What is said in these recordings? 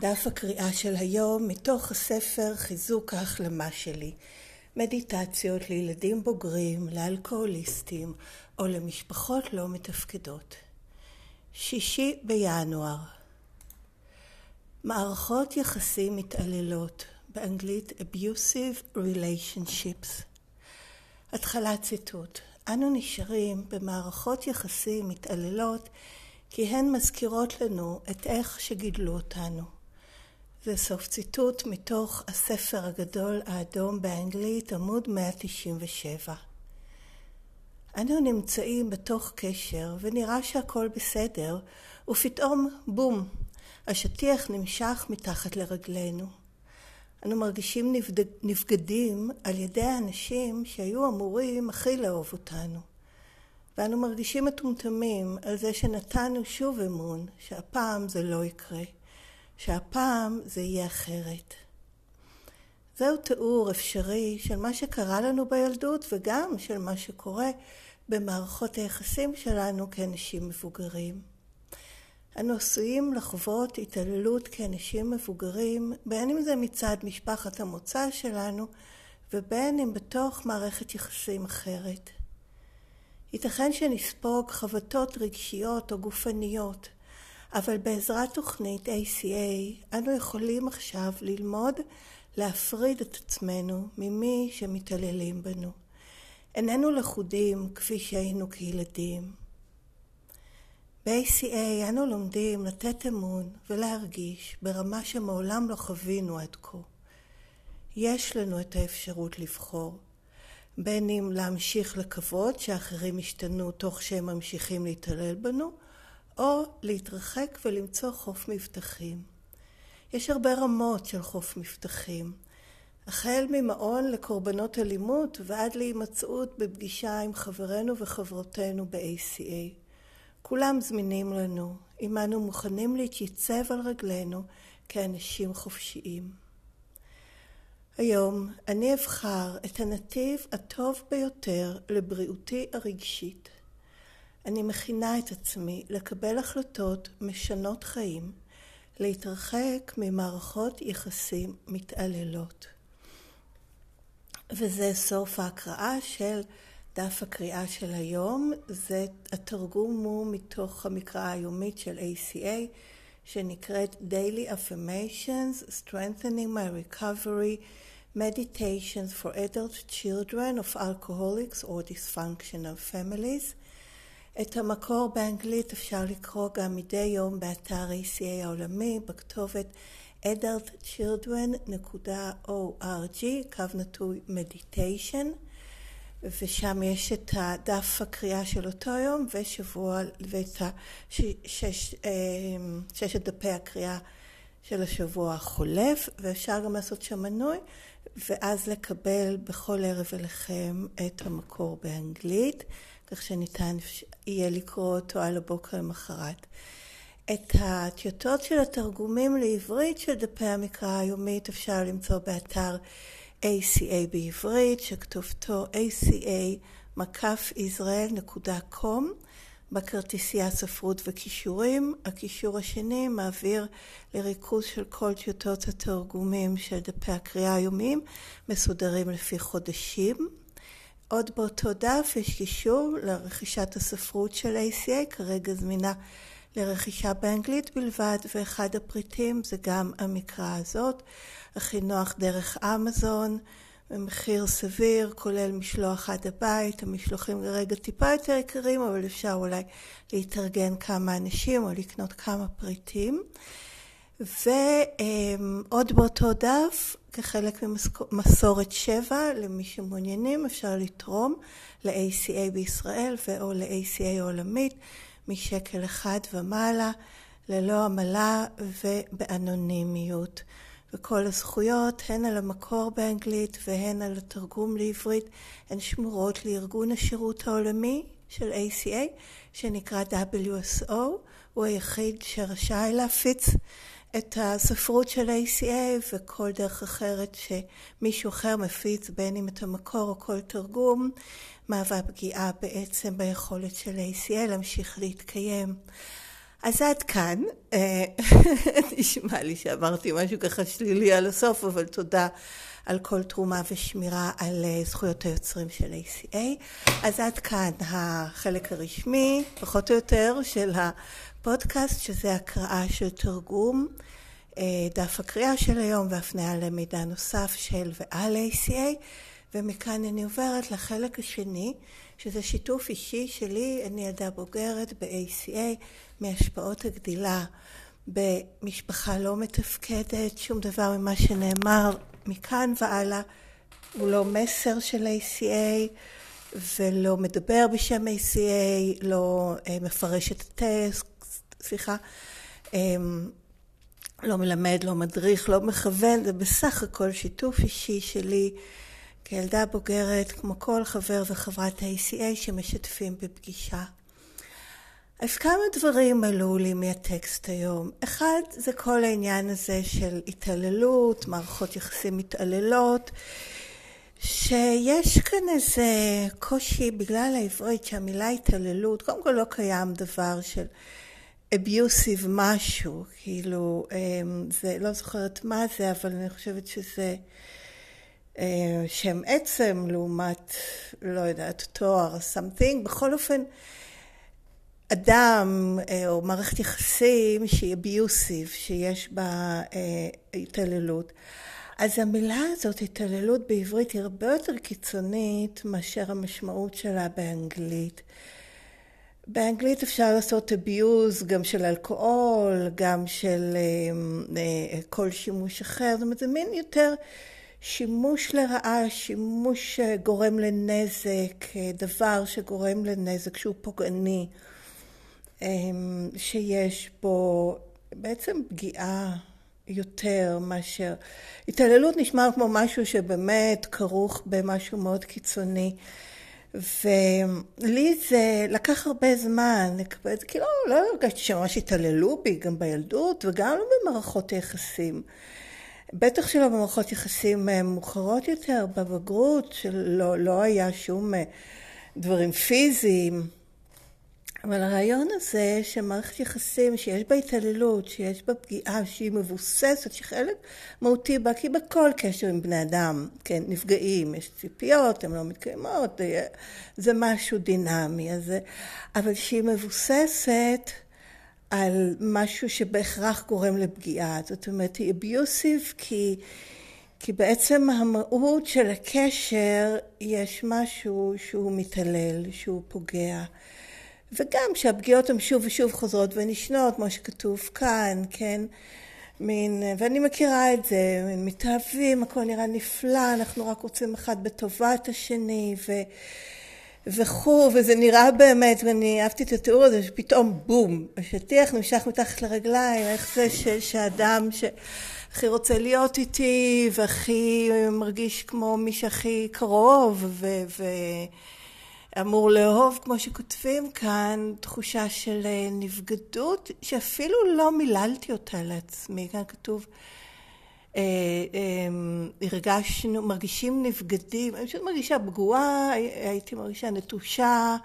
דף הקריאה של היום מתוך הספר חיזוק ההחלמה שלי. מדיטציות לילדים בוגרים, לאלכוהוליסטים או למשפחות לא מתפקדות. שישי בינואר מערכות יחסים מתעללות, באנגלית Abusive Relationships. התחלת ציטוט: אנו נשארים במערכות יחסים מתעללות כי הן מזכירות לנו את איך שגידלו אותנו. זה סוף ציטוט מתוך הספר הגדול האדום באנגלית, עמוד 197. אנו נמצאים בתוך קשר ונראה שהכל בסדר, ופתאום בום, השטיח נמשך מתחת לרגלינו. אנו מרגישים נבגדים על ידי האנשים שהיו אמורים הכי לאהוב אותנו. ואנו מרגישים מטומטמים על זה שנתנו שוב אמון שהפעם זה לא יקרה. שהפעם זה יהיה אחרת. זהו תיאור אפשרי של מה שקרה לנו בילדות וגם של מה שקורה במערכות היחסים שלנו כאנשים מבוגרים. אנו עשויים לחוות התעללות כאנשים מבוגרים, בין אם זה מצד משפחת המוצא שלנו ובין אם בתוך מערכת יחסים אחרת. ייתכן שנספוג חבטות רגשיות או גופניות אבל בעזרת תוכנית ACA אנו יכולים עכשיו ללמוד להפריד את עצמנו ממי שמתעללים בנו. איננו לכודים כפי שהיינו כילדים. ב-ACA אנו לומדים לתת אמון ולהרגיש ברמה שמעולם לא חווינו עד כה. יש לנו את האפשרות לבחור, בין אם להמשיך לקוות שאחרים ישתנו תוך שהם ממשיכים להתעלל בנו, או להתרחק ולמצוא חוף מבטחים. יש הרבה רמות של חוף מבטחים, החל ממעון לקורבנות אלימות ועד להימצאות בפגישה עם חברינו וחברותינו ב-ACA. כולם זמינים לנו, אם אנו מוכנים להתייצב על רגלינו כאנשים חופשיים. היום אני אבחר את הנתיב הטוב ביותר לבריאותי הרגשית. אני מכינה את עצמי לקבל החלטות משנות חיים, להתרחק ממערכות יחסים מתעללות. וזה סוף ההקראה של דף הקריאה של היום. זה התרגום הוא מתוך המקרא היומית של ACA, שנקראת Daily Affirmations, Strengthening My Recovery, Meditations for Adult Children of Alcoholics or Dysfunctional Families. את המקור באנגלית אפשר לקרוא גם מדי יום באתר ACA העולמי בכתובת adultchildren.org, קו נטוי meditation, ושם יש את הדף הקריאה של אותו יום ושבוע, ואת אה, ששת דפי הקריאה של השבוע החולף, ואפשר גם לעשות שם מנוי, ואז לקבל בכל ערב אליכם את המקור באנגלית. כך שניתן יהיה לקרוא אותו על הבוקר למחרת. את הטיוטות של התרגומים לעברית של דפי המקרא היומית אפשר למצוא באתר ACA בעברית, שכתובתו aca-israel.com בכרטיסייה ספרות וכישורים. הקישור השני מעביר לריכוז של כל טיוטות התרגומים של דפי הקריאה היומיים, מסודרים לפי חודשים. עוד באותו דף יש קישור לרכישת הספרות של ACA, כרגע זמינה לרכישה באנגלית בלבד, ואחד הפריטים זה גם המקרא הזאת, הכי נוח דרך אמזון, במחיר סביר, כולל משלוח עד הבית, המשלוחים כרגע טיפה יותר יקרים, אבל אפשר אולי להתארגן כמה אנשים או לקנות כמה פריטים. ועוד באותו דף, כחלק ממסורת שבע, למי שמעוניינים, אפשר לתרום ל-ACA בישראל ו/או ל-ACA עולמית משקל אחד ומעלה, ללא עמלה ובאנונימיות. וכל הזכויות, הן על המקור באנגלית והן על התרגום לעברית, הן שמורות לארגון השירות העולמי של ACA, שנקרא WSO, הוא היחיד שרשאי להפיץ את הספרות של ACA וכל דרך אחרת שמישהו אחר מפיץ, בין אם את המקור או כל תרגום, מהווה פגיעה בעצם ביכולת של ACA להמשיך להתקיים. אז עד כאן, אה, נשמע לי שאמרתי משהו ככה שלילי על הסוף, אבל תודה על כל תרומה ושמירה על אה, זכויות היוצרים של ACA. אז עד כאן החלק הרשמי, פחות או יותר, של הפודקאסט, שזה הקראה של תרגום, אה, דף הקריאה של היום והפניה למידע נוסף של ועל ACA, ומכאן אני עוברת לחלק השני, שזה שיתוף אישי שלי, אני ילדה בוגרת ב-ACA, מהשפעות הגדילה במשפחה לא מתפקדת, שום דבר ממה שנאמר מכאן והלאה הוא לא מסר של ACA ולא מדבר בשם ACA, לא אה, מפרש את הטסט, סליחה, אה, לא מלמד, לא מדריך, לא מכוון, זה בסך הכל שיתוף אישי שלי כילדה בוגרת, כמו כל חבר וחברת ה-ACA שמשתפים בפגישה. אז כמה דברים עלו לי מהטקסט היום. אחד, זה כל העניין הזה של התעללות, מערכות יחסים מתעללות, שיש כאן איזה קושי בגלל העברית שהמילה התעללות, קודם כל לא קיים דבר של אביוסיב משהו, כאילו, אמ, זה, לא זוכרת מה זה, אבל אני חושבת שזה אה, שם עצם לעומת, לא יודעת, תואר, something, בכל אופן, אדם אה, או מערכת יחסים שהיא אביוסיב, שיש בה אה, התעללות, אז המילה הזאת, התעללות בעברית, היא הרבה יותר קיצונית מאשר המשמעות שלה באנגלית. באנגלית אפשר לעשות abuse גם של אלכוהול, גם של אה, כל שימוש אחר, זאת אומרת זה מין יותר שימוש לרעה, שימוש גורם לנזק, דבר שגורם לנזק שהוא פוגעני. שיש בו בעצם פגיעה יותר מאשר... התעללות נשמע כמו משהו שבאמת כרוך במשהו מאוד קיצוני. ולי זה לקח הרבה זמן, כאילו לא הרגשתי שממש התעללו בי גם בילדות וגם לא במערכות היחסים. בטח שלא במערכות יחסים אה, מאוחרות יותר, בבגרות, שלא לא היה שום אה, דברים פיזיים. אבל הרעיון הזה שמערכת יחסים שיש בה התעללות, שיש בה פגיעה, שהיא מבוססת, שחלק מהותי בה, כי בכל קשר עם בני אדם, כן, נפגעים, יש ציפיות, הן לא מתקיימות, זה משהו דינמי, אז, אבל שהיא מבוססת על משהו שבהכרח גורם לפגיעה, זאת אומרת, היא אביוסיב כי... כי בעצם המהות של הקשר יש משהו שהוא מתעלל, שהוא פוגע. וגם שהפגיעות הן שוב ושוב חוזרות ונשנות, כמו שכתוב כאן, כן? מין, ואני מכירה את זה, מתאהבים, הכל נראה נפלא, אנחנו רק רוצים אחד בטובת השני, ו... וכו', וזה נראה באמת, ואני אהבתי את התיאור הזה, שפתאום בום, השטיח נמשך מתחת לרגליים, איך זה ש... שאדם שהכי רוצה להיות איתי, והכי מרגיש כמו מי שהכי קרוב, ו... ו... אמור לאהוב, כמו שכותבים כאן, תחושה של אה, נבגדות, שאפילו לא מיללתי אותה לעצמי. כאן כתוב, אה, אה, הרגשנו, מרגישים נבגדים, אני פשוט מרגישה פגועה, הייתי מרגישה נטושה,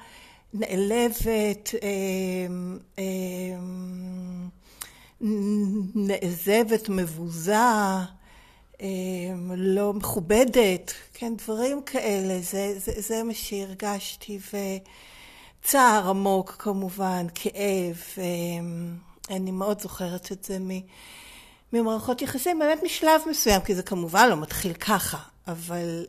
נעלבת, נעזבת, מבוזה. אמ, לא מכובדת, כן, דברים כאלה, זה, זה, זה מה שהרגשתי, וצער עמוק כמובן, כאב, אמ, אני מאוד זוכרת את זה ממערכות יחסים, באמת משלב מסוים, כי זה כמובן לא מתחיל ככה, אבל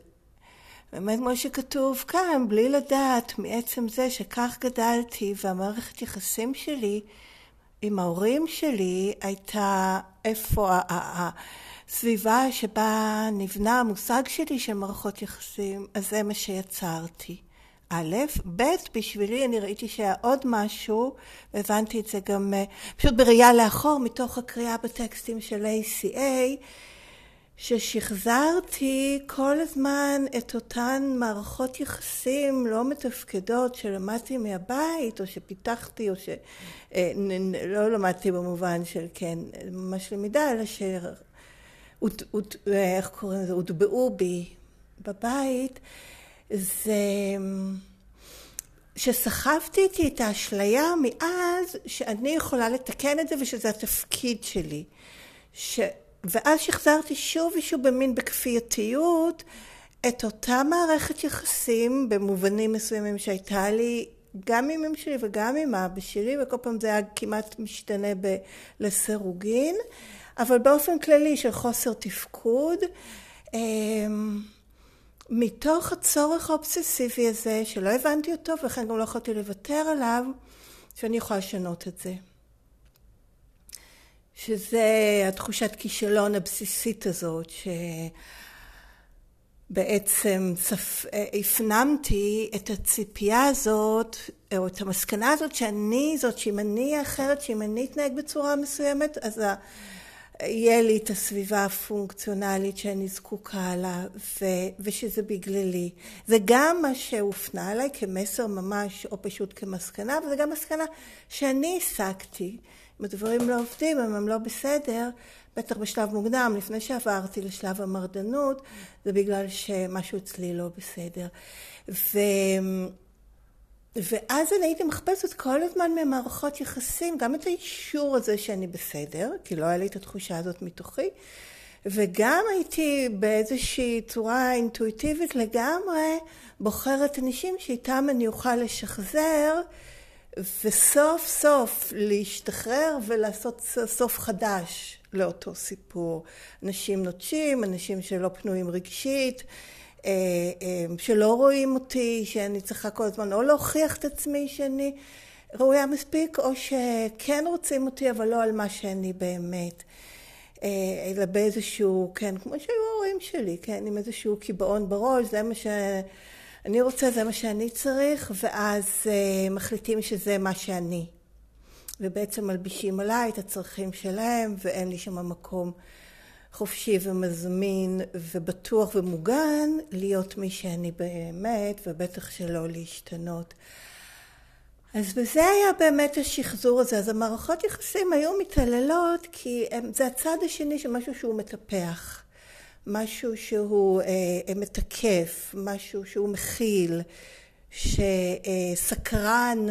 באמת כמו שכתוב כאן, בלי לדעת מעצם זה שכך גדלתי, והמערכת יחסים שלי עם ההורים שלי הייתה איפה סביבה שבה נבנה המושג שלי של מערכות יחסים, אז זה מה שיצרתי. א', ב', בשבילי אני ראיתי שהיה עוד משהו, והבנתי את זה גם אה, פשוט בראייה לאחור, מתוך הקריאה בטקסטים של ACA, ששחזרתי כל הזמן את אותן מערכות יחסים לא מתפקדות שלמדתי מהבית, או שפיתחתי, או שלא אה, למדתי במובן של כן, ממש למידה, אלא ש... איך קוראים לזה? הוטבעו בי בבית, זה שסחבתי איתי את האשליה מאז שאני יכולה לתקן את זה ושזה התפקיד שלי. ש... ואז שחזרתי שוב ושוב במין בכפייתיות את אותה מערכת יחסים במובנים מסוימים שהייתה לי גם עם אמא שלי וגם עם אבא שלי, וכל פעם זה היה כמעט משתנה ב- לסירוגין, אבל באופן כללי של חוסר תפקוד. אמ, מתוך הצורך האובססיבי הזה, שלא הבנתי אותו ולכן גם לא יכולתי לוותר עליו, שאני יכולה לשנות את זה. שזה התחושת כישלון הבסיסית הזאת, שבעצם צפ... הפנמתי את הציפייה הזאת, או את המסקנה הזאת שאני זאת, שאם אני אחרת, שאם אני אתנהג בצורה מסוימת, אז ה... יהיה לי את הסביבה הפונקציונלית שאני זקוקה לה, ו, ושזה בגללי. זה גם מה שהופנה עליי כמסר ממש, או פשוט כמסקנה, וזה גם מסקנה שאני הסקתי. אם הדברים לא עובדים, אם הם לא בסדר, בטח בשלב מוקדם, לפני שעברתי לשלב המרדנות, זה בגלל שמשהו אצלי לא בסדר. ו... ואז אני הייתי מחפשת כל הזמן ממערכות יחסים, גם את האישור הזה שאני בסדר, כי לא היה לי את התחושה הזאת מתוכי, וגם הייתי באיזושהי צורה אינטואיטיבית לגמרי בוחרת אנשים שאיתם אני אוכל לשחזר וסוף סוף להשתחרר ולעשות סוף חדש לאותו סיפור. אנשים נוטשים, אנשים שלא פנויים רגשית, שלא רואים אותי, שאני צריכה כל הזמן או להוכיח את עצמי שאני ראויה מספיק, או שכן רוצים אותי, אבל לא על מה שאני באמת. אה, אלא באיזשהו, כן, כמו שהיו ההורים שלי, כן, עם איזשהו קיבעון בראש, זה מה שאני רוצה, זה מה שאני צריך, ואז מחליטים שזה מה שאני. ובעצם מלבישים עליי את הצרכים שלהם, ואין לי שם מקום חופשי ומזמין ובטוח ומוגן להיות מי שאני באמת, ובטח שלא להשתנות. אז בזה היה באמת השחזור הזה. אז המערכות יחסים היו מתעללות כי הם, זה הצד השני של משהו שהוא מטפח, משהו שהוא אה, אה מתקף, משהו שהוא מכיל, שסקרן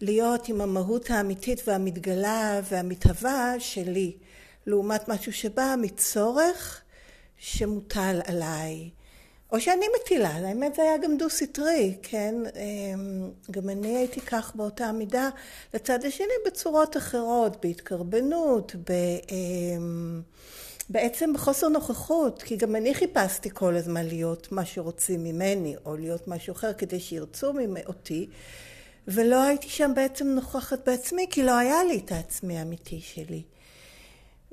להיות עם המהות האמיתית והמתגלה והמתהווה שלי. לעומת משהו שבא מצורך שמוטל עליי. או שאני מטילה, האמת זה היה גם דו-סטרי, כן? אמ, גם אני הייתי כך באותה מידה לצד השני בצורות אחרות, בהתקרבנות, ב... אמ, בעצם בחוסר נוכחות, כי גם אני חיפשתי כל הזמן להיות מה שרוצים ממני, או להיות משהו אחר כדי שירצו אותי, ולא הייתי שם בעצם נוכחת בעצמי, כי לא היה לי את העצמי האמיתי שלי.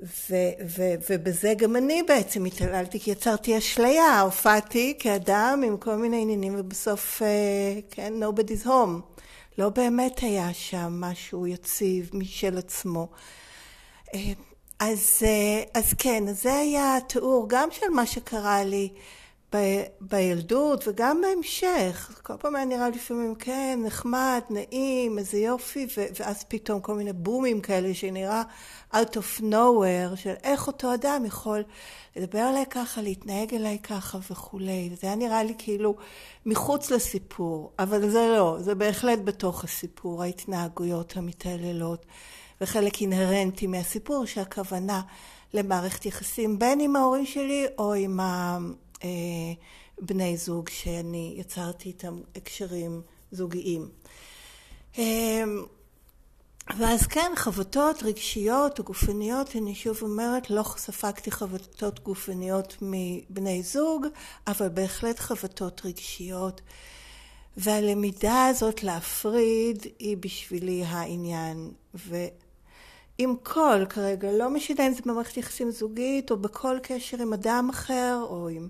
ו- ו- ובזה גם אני בעצם התעללתי, כי יצרתי אשליה, הופעתי כאדם עם כל מיני עניינים, ובסוף, אה, כן, nobody's home. לא באמת היה שם משהו יציב משל עצמו. אה, אז, אה, אז כן, זה היה תיאור גם של מה שקרה לי ב- בילדות וגם בהמשך. כל פעם היה נראה לפעמים, כן, נחמד, נעים, איזה יופי, ו- ואז פתאום כל מיני בומים כאלה שנראה out of nowhere, של איך אותו אדם יכול לדבר אליי ככה, להתנהג אליי ככה וכולי. זה היה נראה לי כאילו מחוץ לסיפור, אבל זה לא, זה בהחלט בתוך הסיפור, ההתנהגויות המתעללות, וחלק אינהרנטי מהסיפור שהכוונה למערכת יחסים בין עם ההורים שלי או עם הבני זוג שאני יצרתי איתם הקשרים זוגיים. אמ, ואז כן, חבטות רגשיות או גופניות, אני שוב אומרת, לא ספגתי חבטות גופניות מבני זוג, אבל בהחלט חבטות רגשיות. והלמידה הזאת להפריד היא בשבילי העניין. ועם כל, כרגע, לא משנה אם זה במערכת יחסים זוגית, או בכל קשר עם אדם אחר, או עם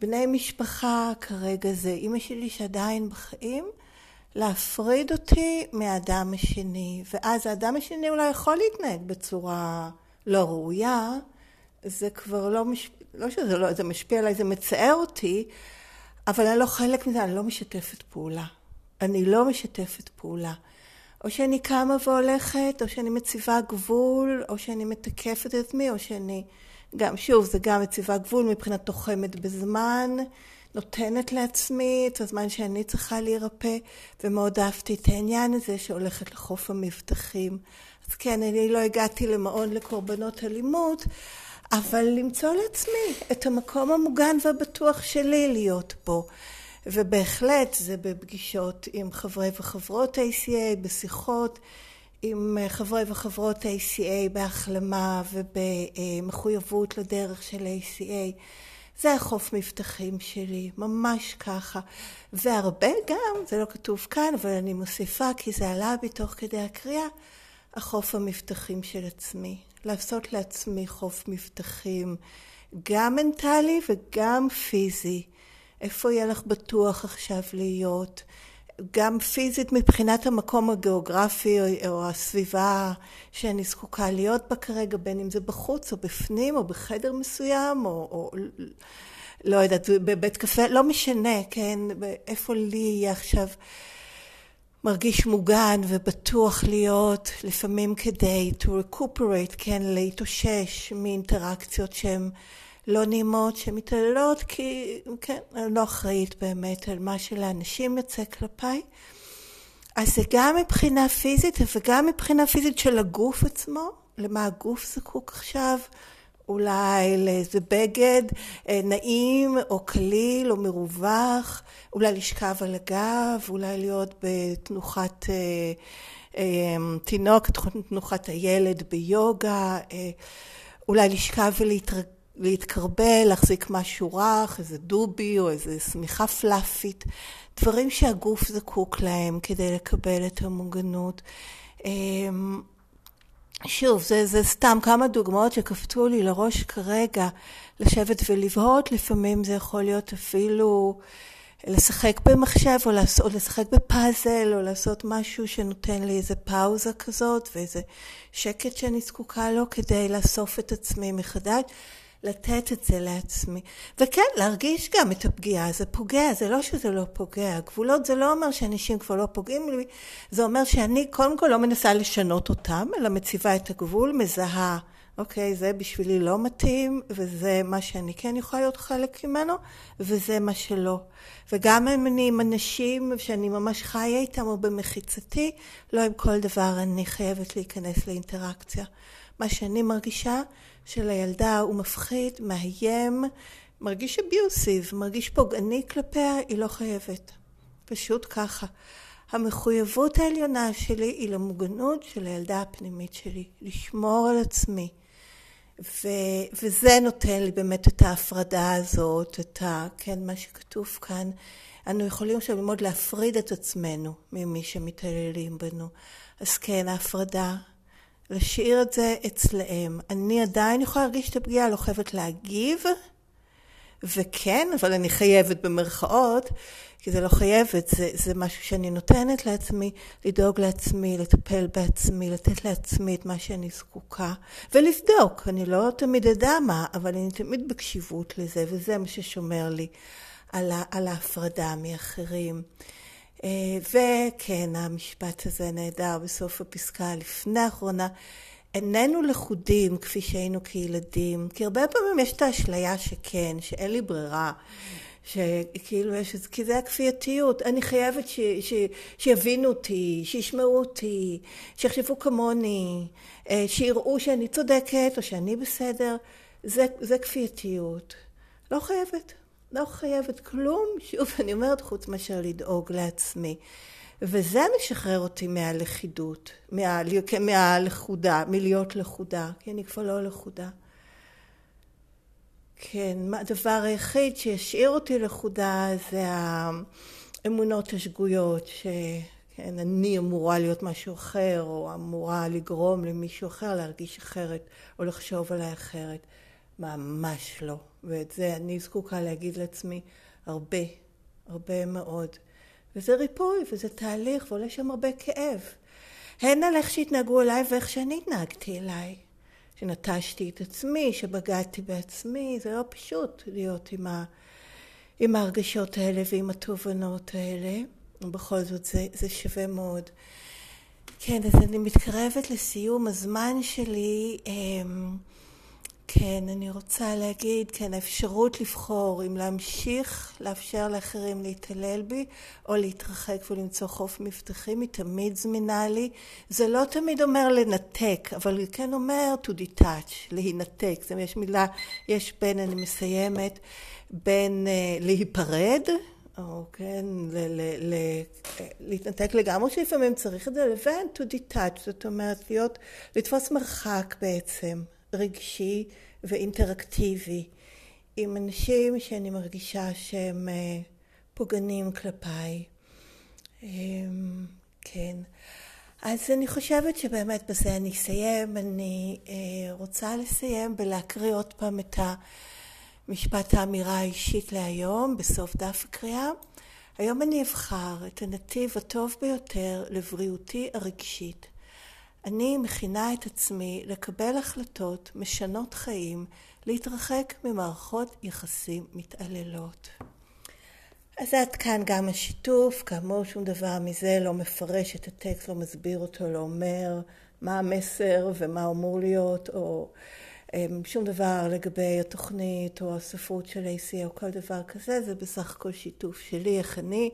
בני משפחה, כרגע זה אימא שלי שעדיין בחיים, להפריד אותי מהאדם השני, ואז האדם השני אולי יכול להתנהג בצורה לא ראויה, זה כבר לא, מש... לא שזה לא, זה משפיע עליי, זה מצער אותי, אבל אני לא חלק מזה, אני לא משתפת פעולה. אני לא משתפת פעולה. או שאני קמה והולכת, או שאני מציבה גבול, או שאני מתקפת את עצמי, או שאני... גם, שוב, זה גם מציבה גבול מבחינת תוחמת בזמן. נותנת לעצמי את הזמן שאני צריכה להירפא, ומאוד אהבתי את העניין הזה שהולכת לחוף המבטחים. אז כן, אני לא הגעתי למעון לקורבנות אלימות, אבל למצוא לעצמי את המקום המוגן והבטוח שלי להיות בו. ובהחלט זה בפגישות עם חברי וחברות ACA, בשיחות עם חברי וחברות ACA בהחלמה ובמחויבות לדרך של ACA. זה החוף מבטחים שלי, ממש ככה. והרבה גם, זה לא כתוב כאן, אבל אני מוסיפה כי זה עלה בי תוך כדי הקריאה, החוף המבטחים של עצמי. לעשות לעצמי חוף מבטחים, גם מנטלי וגם פיזי. איפה יהיה לך בטוח עכשיו להיות? גם פיזית מבחינת המקום הגיאוגרפי או הסביבה שאני זקוקה להיות בה כרגע, בין אם זה בחוץ או בפנים או בחדר מסוים או, או לא יודעת, בבית קפה, לא משנה, כן, איפה לי יהיה עכשיו מרגיש מוגן ובטוח להיות, לפעמים כדי to recuperate, כן, להתאושש מאינטראקציות שהן לא נעימות, שמתעללות, כי כן, אני לא אחראית באמת על מה שלאנשים יוצא כלפיי. אז זה גם מבחינה פיזית וגם מבחינה פיזית של הגוף עצמו, למה הגוף זקוק עכשיו, אולי לאיזה בגד אה, נעים או קליל או מרווח, אולי לשכב על הגב, אולי להיות בתנוחת אה, אה, תינוק, תנוחת הילד ביוגה, אה, אולי לשכב ולהתרגל. להתקרבל, להחזיק משהו רך, איזה דובי או איזה שמיכה פלאפית, דברים שהגוף זקוק להם כדי לקבל את המוגנות. אמ, שוב, זה, זה סתם כמה דוגמאות שקפצו לי לראש כרגע, לשבת ולבהות, לפעמים זה יכול להיות אפילו לשחק במחשב או, לעשות, או לשחק בפאזל או לעשות משהו שנותן לי איזה פאוזה כזאת ואיזה שקט שאני זקוקה לו כדי לאסוף את עצמי מחדש. לתת את זה לעצמי. וכן, להרגיש גם את הפגיעה, זה פוגע, זה לא שזה לא פוגע. גבולות זה לא אומר שאנשים כבר לא פוגעים לי, זה אומר שאני קודם כל לא מנסה לשנות אותם, אלא מציבה את הגבול, מזהה, אוקיי, זה בשבילי לא מתאים, וזה מה שאני כן יכולה להיות חלק ממנו, וזה מה שלא. וגם אם אני עם אנשים שאני ממש חיה איתם או במחיצתי, לא עם כל דבר אני חייבת להיכנס לאינטראקציה. מה שאני מרגישה של הילדה הוא מפחיד, מאיים, מרגיש אביוסיב, מרגיש פוגעני כלפיה, היא לא חייבת. פשוט ככה. המחויבות העליונה שלי היא למוגנות של הילדה הפנימית שלי, לשמור על עצמי. ו, וזה נותן לי באמת את ההפרדה הזאת, את ה... כן, מה שכתוב כאן. אנו יכולים עכשיו ללמוד להפריד את עצמנו ממי שמתעללים בנו. אז כן, ההפרדה, להשאיר את זה אצלהם. אני עדיין יכולה להרגיש את הפגיעה, לא חייבת להגיב, וכן, אבל אני חייבת במרכאות, כי זה לא חייבת, זה, זה משהו שאני נותנת לעצמי, לדאוג לעצמי, לטפל בעצמי, לתת לעצמי את מה שאני זקוקה, ולבדוק. אני לא תמיד אדע מה, אבל אני תמיד בקשיבות לזה, וזה מה ששומר לי על, על ההפרדה מאחרים. אה, וכן, המשפט הזה נהדר בסוף הפסקה לפני האחרונה. איננו לכודים כפי שהיינו כילדים, כי הרבה פעמים יש את האשליה שכן, שאין לי ברירה, שכאילו יש, כי זה הכפייתיות, אני חייבת ש, ש, שיבינו אותי, שישמעו אותי, שיחשבו כמוני, אה, שיראו שאני צודקת או שאני בסדר, זה, זה כפייתיות. לא חייבת. לא חייבת כלום, שוב אני אומרת, חוץ מאשר לדאוג לעצמי. וזה משחרר אותי מהלכידות, מה, מהלכודה, מלהיות לכודה, כי אני כבר לא לכודה. כן, הדבר היחיד שישאיר אותי לכודה זה האמונות השגויות, שכן, אני אמורה להיות משהו אחר, או אמורה לגרום למישהו אחר להרגיש אחרת, או לחשוב עליי אחרת. ממש לא. ואת זה אני זקוקה להגיד לעצמי הרבה, הרבה מאוד. וזה ריפוי, וזה תהליך, ועולה שם הרבה כאב. הן על איך שהתנהגו אליי ואיך שאני התנהגתי אליי. שנטשתי את עצמי, שבגדתי בעצמי, זה לא פשוט להיות עם, ה... עם ההרגשות האלה ועם התובנות האלה. ובכל זאת זה, זה שווה מאוד. כן, אז אני מתקרבת לסיום הזמן שלי. אמ, כן, אני רוצה להגיד, כן, האפשרות לבחור אם להמשיך לאפשר לאחרים להתעלל בי או להתרחק ולמצוא חוף מבטחים היא תמיד זמינה לי. זה לא תמיד אומר לנתק, אבל זה כן אומר to detach, להינתק. זאת אומרת, יש מילה, יש בין, אני מסיימת, בין uh, להיפרד, או כן, ל- ל- ל- להתנתק לגמרי, שלפעמים צריך את זה, לבין to detach, זאת אומרת, להיות, לתפוס מרחק בעצם. רגשי ואינטראקטיבי עם אנשים שאני מרגישה שהם אה, פוגענים כלפיי. אמ, כן. אז אני חושבת שבאמת בזה אני אסיים. אני אה, רוצה לסיים בלהקריא עוד פעם את המשפט האמירה האישית להיום, בסוף דף הקריאה. היום אני אבחר את הנתיב הטוב ביותר לבריאותי הרגשית. אני מכינה את עצמי לקבל החלטות משנות חיים, להתרחק ממערכות יחסים מתעללות. אז עד כאן גם השיתוף, כאמור שום דבר מזה לא מפרש את הטקסט, לא מסביר אותו, לא אומר מה המסר ומה אמור להיות, או אמ, שום דבר לגבי התוכנית או הספרות של AC או כל דבר כזה, זה בסך הכל שיתוף שלי, איך אני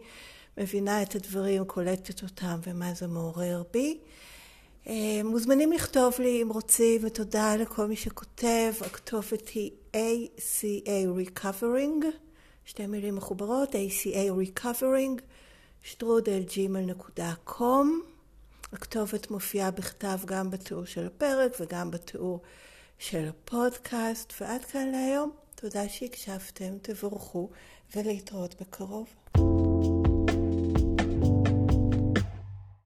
מבינה את הדברים, קולטת אותם ומה זה מעורר בי. אה, מוזמנים לכתוב לי אם רוצים, ותודה לכל מי שכותב. הכתובת היא ACA Recovering, שתי מילים מחוברות, ACA Recovering, שטרודלג'ימל.קום. הכתובת מופיעה בכתב גם בתיאור של הפרק וגם בתיאור של הפודקאסט. ועד כאן להיום. תודה שהקשבתם, תבורכו ולהתראות בקרוב.